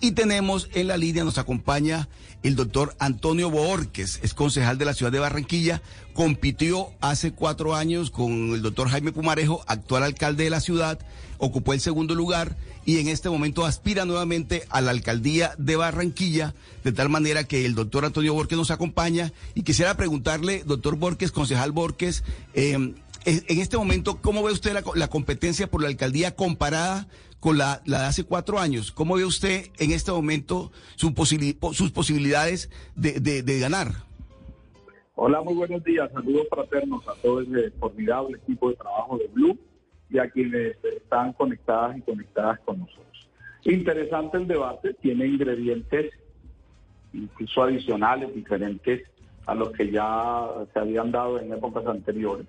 Y tenemos en la línea, nos acompaña el doctor Antonio Borges, es concejal de la ciudad de Barranquilla, compitió hace cuatro años con el doctor Jaime Pumarejo, actual alcalde de la ciudad, ocupó el segundo lugar y en este momento aspira nuevamente a la alcaldía de Barranquilla, de tal manera que el doctor Antonio Borges nos acompaña. Y quisiera preguntarle, doctor Borges, concejal Borges, eh, en este momento, ¿cómo ve usted la, competencia por la alcaldía comparada con la, de hace cuatro años? ¿Cómo ve usted en este momento sus posibilidades de, ganar? Hola, muy buenos días. Saludos fraternos a todo ese formidable equipo de trabajo de Blue y a quienes están conectadas y conectadas con nosotros. Interesante el debate, tiene ingredientes incluso adicionales, diferentes a los que ya se habían dado en épocas anteriores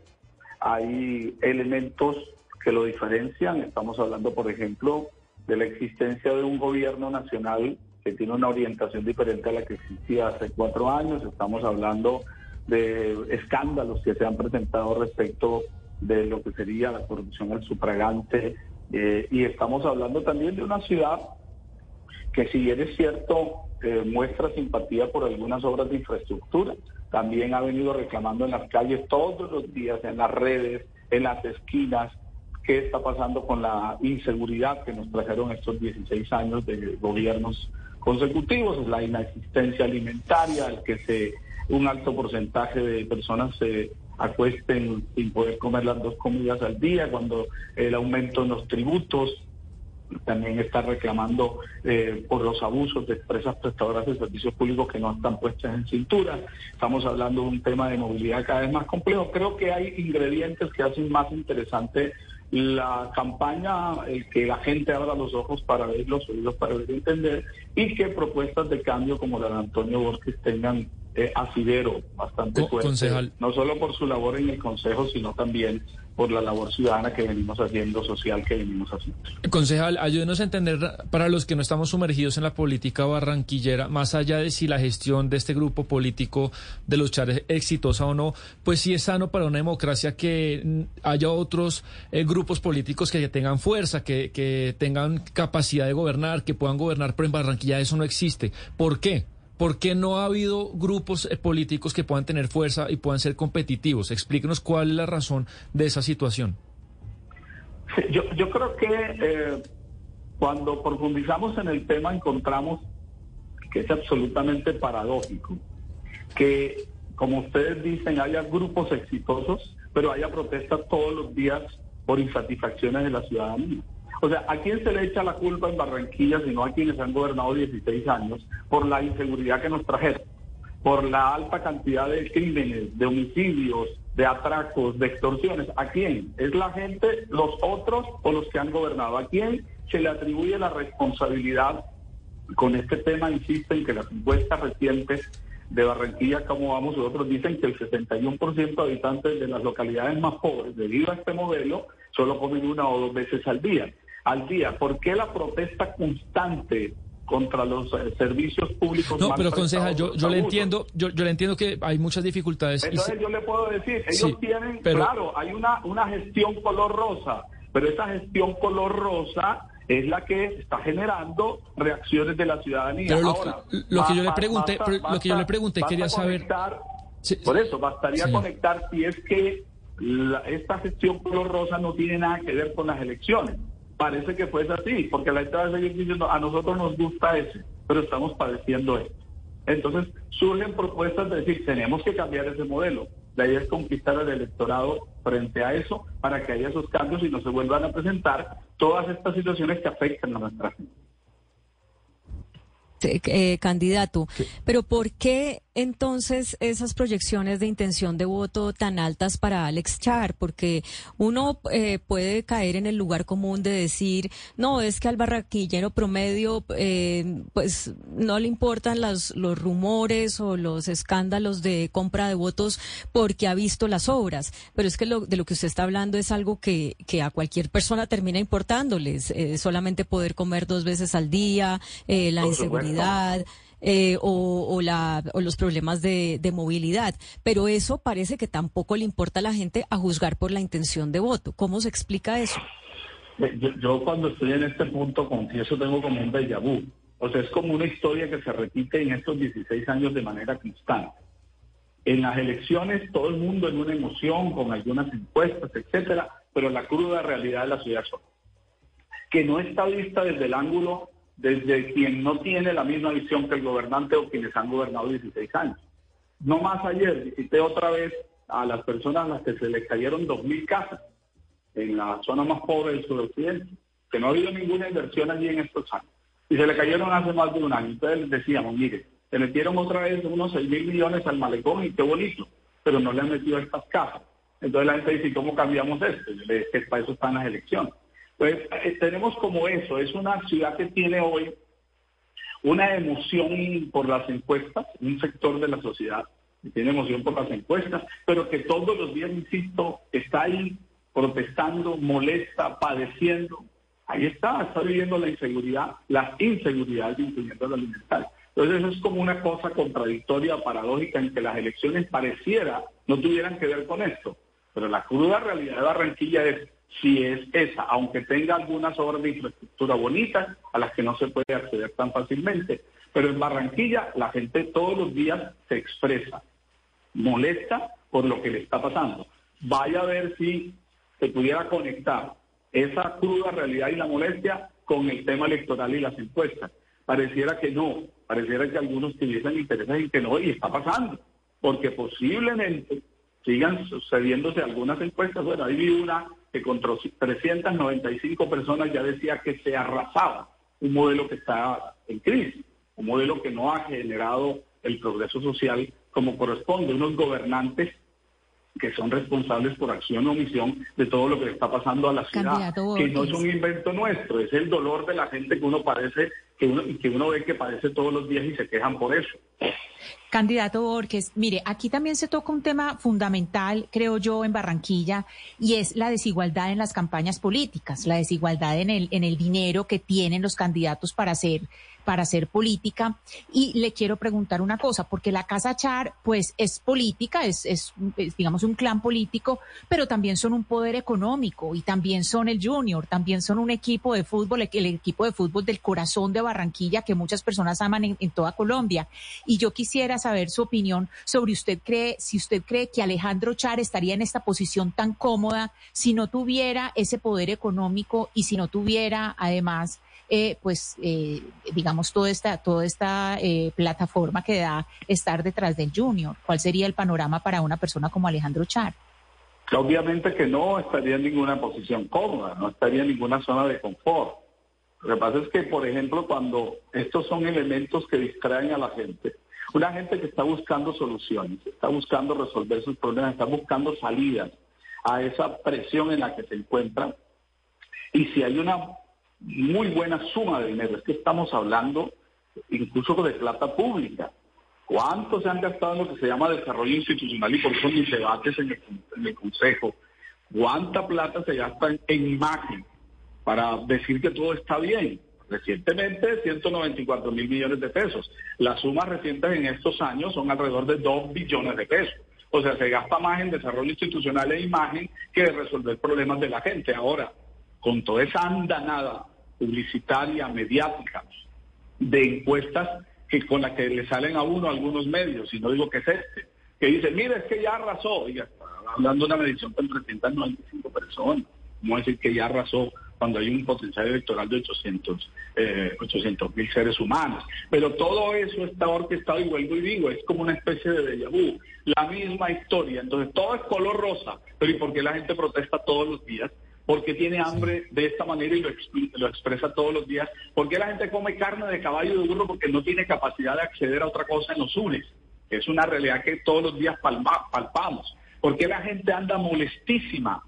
hay elementos que lo diferencian. Estamos hablando, por ejemplo, de la existencia de un gobierno nacional que tiene una orientación diferente a la que existía hace cuatro años. Estamos hablando de escándalos que se han presentado respecto de lo que sería la corrupción al sufragante. Eh, y estamos hablando también de una ciudad que si bien es cierto, eh, muestra simpatía por algunas obras de infraestructura, también ha venido reclamando en las calles todos los días, en las redes, en las esquinas, qué está pasando con la inseguridad que nos trajeron estos 16 años de gobiernos consecutivos, la inexistencia alimentaria, el que se un alto porcentaje de personas se acuesten sin poder comer las dos comidas al día, cuando el aumento en los tributos, también está reclamando eh, por los abusos de empresas prestadoras de servicios públicos que no están puestas en cintura. Estamos hablando de un tema de movilidad cada vez más complejo. Creo que hay ingredientes que hacen más interesante la campaña, el que la gente abra los ojos para ver los oídos para ver y entender, y que propuestas de cambio como la de Antonio Borges tengan eh, asidero bastante fuerte, no solo por su labor en el Consejo, sino también por la labor ciudadana que venimos haciendo, social que venimos haciendo. Concejal, ayúdenos a entender, para los que no estamos sumergidos en la política barranquillera, más allá de si la gestión de este grupo político de luchar es exitosa o no, pues sí es sano para una democracia que haya otros eh, grupos políticos que tengan fuerza, que, que tengan capacidad de gobernar, que puedan gobernar, pero en Barranquilla eso no existe. ¿Por qué? ¿Por qué no ha habido grupos eh, políticos que puedan tener fuerza y puedan ser competitivos? Explíquenos cuál es la razón de esa situación. yo, creo que eh, cuando profundizamos en el tema encontramos que es absolutamente paradójico que, como ustedes dicen, haya grupos exitosos, pero haya protestas todos los días por insatisfacciones de la ciudadanía. O sea, ¿a quién se le echa la culpa en Barranquilla, sino a quienes han gobernado 16 años, por la inseguridad que nos trajeron? Por la alta cantidad de crímenes, de homicidios, de atracos, de extorsiones. ¿A quién? ¿Es la gente, los otros o los que han gobernado? ¿A quién se le atribuye la responsabilidad? Con este tema insisten que las encuestas recientes de Barranquilla, como vamos, nosotros dicen que el 61% de habitantes de las localidades más pobres, debido a este modelo, solo comen una o dos veces al día al día. ¿Por qué la protesta constante contra los eh, servicios públicos? No, pero concejal, yo, yo le entiendo, yo, yo le entiendo que hay muchas dificultades. Entonces yo le puedo decir, ellos tienen, claro, hay una, una gestión color rosa, pero esa gestión color rosa es la que está generando reacciones de la ciudadanía. Pero lo, que yo le pregunté, lo que yo le pregunté quería saber. por eso bastaría conectar si es que esta gestión color rosa no tiene nada que ver con las elecciones parece que fue así, porque la gente va a seguir diciendo, a nosotros nos gusta ese, pero estamos padeciendo esto. Entonces surgen propuestas de decir, tenemos que cambiar ese modelo. La idea es conquistar al electorado frente a eso para que haya esos cambios y no se vuelvan a presentar todas estas situaciones que afectan a nuestra gente. Eh, candidato. Pero ¿por qué entonces esas proyecciones de intención de voto tan altas para Alex Char? Porque uno eh, puede caer en el lugar común de decir, no, es que al barraquillero promedio eh, pues no le importan los rumores o los escándalos de compra de votos porque ha visto las obras. Pero es que lo, de lo que usted está hablando es algo que, que a cualquier persona termina importándoles. solamente poder comer dos veces al día, la inseguridad. Eh, o, la, o, los problemas de, movilidad. Pero eso parece que tampoco le importa a la gente a juzgar por la intención de voto. ¿Cómo se explica eso? yo, yo, cuando estoy en este punto confieso tengo como un déjà. O sea, es como una historia que se repite en estos 16 años de manera constante. En las elecciones todo el mundo en una emoción, con algunas encuestas, etcétera, pero la cruda realidad de la ciudad son que no está vista desde el ángulo desde quien no tiene la misma visión que el gobernante o quienes han gobernado 16 años. No más ayer visité otra vez a las personas a las que se les cayeron 2.000 casas en la zona más pobre del suroccidente, que no ha habido ninguna inversión allí en estos años. Y se le cayeron hace más de un año. Entonces les decíamos, mire, se metieron otra vez unos 6 mil millones al malecón y qué bonito, pero no le han metido estas casas. Entonces la gente dice, ¿cómo cambiamos esto? Yo le dije, para eso están las elecciones. Pues eh, tenemos como eso, es una ciudad que tiene hoy una emoción por las encuestas, un sector de la sociedad que tiene emoción por las encuestas, pero que todos los días, insisto, está ahí protestando, molesta, padeciendo. Ahí está, está viviendo la inseguridad, la inseguridad, incluyendo la alimentaria. Entonces eso es como una cosa contradictoria, paradójica, en que las elecciones pareciera no tuvieran que ver con esto. Pero la cruda realidad de Barranquilla es si es esa, aunque tenga algunas obras de infraestructura bonitas a las que no se puede acceder tan fácilmente. Pero en Barranquilla la gente todos los días se expresa, molesta por lo que le está pasando. Vaya a ver si se pudiera conectar esa cruda realidad y la molestia con el tema electoral y las encuestas. Pareciera que no, pareciera que algunos tuviesen intereses en que no, y está pasando, porque posiblemente sigan sucediéndose algunas encuestas. Bueno, ahí vi una que con 395 personas ya decía que se arrasaba un modelo que está en crisis, un modelo que no ha generado el progreso social como corresponde, unos gobernantes que son responsables por acción o omisión de todo lo que le está pasando a la ciudad, que no es un invento nuestro, es el dolor de la gente que uno parece, que uno, que uno ve que padece todos los días y se quejan por eso. Candidato Borges, mire, aquí también se toca un tema fundamental, creo yo, en Barranquilla, y es la desigualdad en las campañas políticas, la desigualdad en el, en el dinero que tienen los candidatos para hacer para hacer política. Y le quiero preguntar una cosa, porque la Casa Char, pues, es política, es, es, digamos, un clan político, pero también son un poder económico y también son el Junior, también son un equipo de fútbol, el, equipo de fútbol del corazón de Barranquilla que muchas personas aman en, en toda Colombia. Y yo quisiera saber su opinión sobre usted cree, si usted cree que Alejandro Char estaría en esta posición tan cómoda si no tuviera ese poder económico y si no tuviera además eh, pues, eh, digamos, toda esta, toda esta eh, plataforma que da estar detrás del junior? ¿Cuál sería el panorama para una persona como Alejandro Char? Obviamente que no estaría en ninguna posición cómoda, no estaría en ninguna zona de confort. Lo que pasa es que, por ejemplo, cuando estos son elementos que distraen a la gente, una gente que está buscando soluciones, está buscando resolver sus problemas, está buscando salidas a esa presión en la que se encuentran, y si hay una muy buena suma de dinero. Es que estamos hablando incluso de plata pública. ¿Cuánto se han gastado en lo que se llama desarrollo institucional y por eso mis debates en el, Consejo? ¿Cuánta plata se gasta en, imagen para decir que todo está bien? Recientemente 194 mil millones de pesos. Las sumas recientes en estos años son alrededor de 2 billones de pesos. O sea, se gasta más en desarrollo institucional e imagen que de resolver problemas de la gente. Ahora, con toda esa andanada publicitaria, mediática, de encuestas que con la que le salen a uno algunos medios, y no digo que es este, que dice, mira, es que ya arrasó, y hablando de una medición con 395 personas, ¿cómo decir que ya arrasó cuando hay un potencial electoral de 800 eh, mil seres humanos. Pero todo eso está orquestado y vuelvo y digo, es como una especie de déjà la misma historia. Entonces todo es color rosa, pero ¿y por qué la gente protesta todos los días? Porque tiene hambre de esta manera y lo, lo, expresa todos los días. ¿Por qué la gente come carne de caballo de burro? Porque no tiene capacidad de acceder a otra cosa en los UNES. Es una realidad que todos los días palpamos. ¿Por qué la gente anda molestísima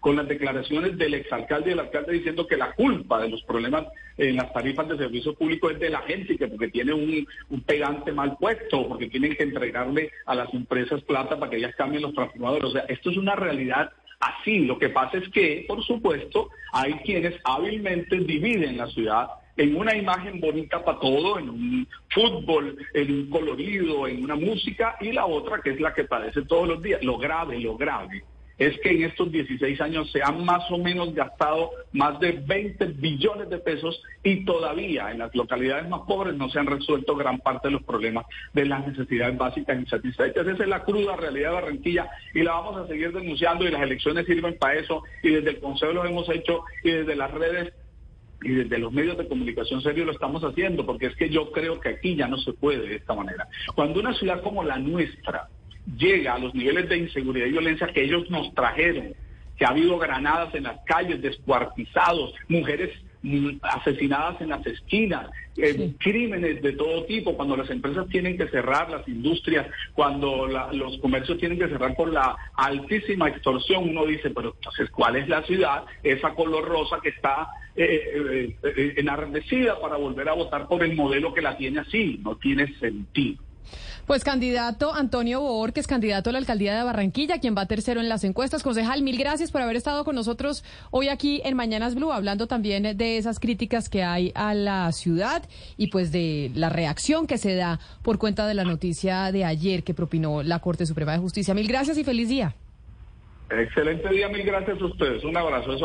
con las declaraciones del exalcalde y del alcalde diciendo que la culpa de los problemas en las tarifas de servicio público es de la gente, que porque tiene un, un pegante mal puesto, porque tienen que entregarle a las empresas plata para que ellas cambien los transformadores. O sea, esto es una realidad así. Lo que pasa es que, por supuesto, hay quienes hábilmente dividen la ciudad en una imagen bonita para todo, en un fútbol, en un colorido, en una música, y la otra que es la que padece todos los días. Lo grave, lo grave es que en estos 16 años se han más o menos gastado más de 20 billones de pesos y todavía en las localidades más pobres no se han resuelto gran parte de los problemas de las necesidades básicas insatisfechas. Esa es la cruda realidad de Barranquilla y la vamos a seguir denunciando y las elecciones sirven para eso y desde el Consejo lo hemos hecho y desde las redes y desde los medios de comunicación serio lo estamos haciendo, porque es que yo creo que aquí ya no se puede de esta manera. Cuando una ciudad como la nuestra llega a los niveles de inseguridad y violencia que ellos nos trajeron, que ha habido granadas en las calles, descuartizados, mujeres mm, asesinadas en las esquinas, eh, crímenes de todo tipo, cuando las empresas tienen que cerrar, las industrias, cuando los comercios tienen que cerrar por la altísima extorsión, uno dice, pero entonces, ¿cuál es la ciudad? Esa color rosa que está eh, eh, enardecida para volver a votar por el modelo que la tiene así, no tiene sentido. Pues candidato Antonio Boor, que es candidato a la alcaldía de Barranquilla, quien va tercero en las encuestas. Concejal, mil gracias por haber estado con nosotros hoy aquí en Mañanas Blue, hablando también de esas críticas que hay a la ciudad y pues de la reacción que se da por cuenta de la noticia de ayer que propinó la Corte Suprema de Justicia. Mil gracias y feliz día. Excelente día, mil gracias a ustedes. Un abrazo.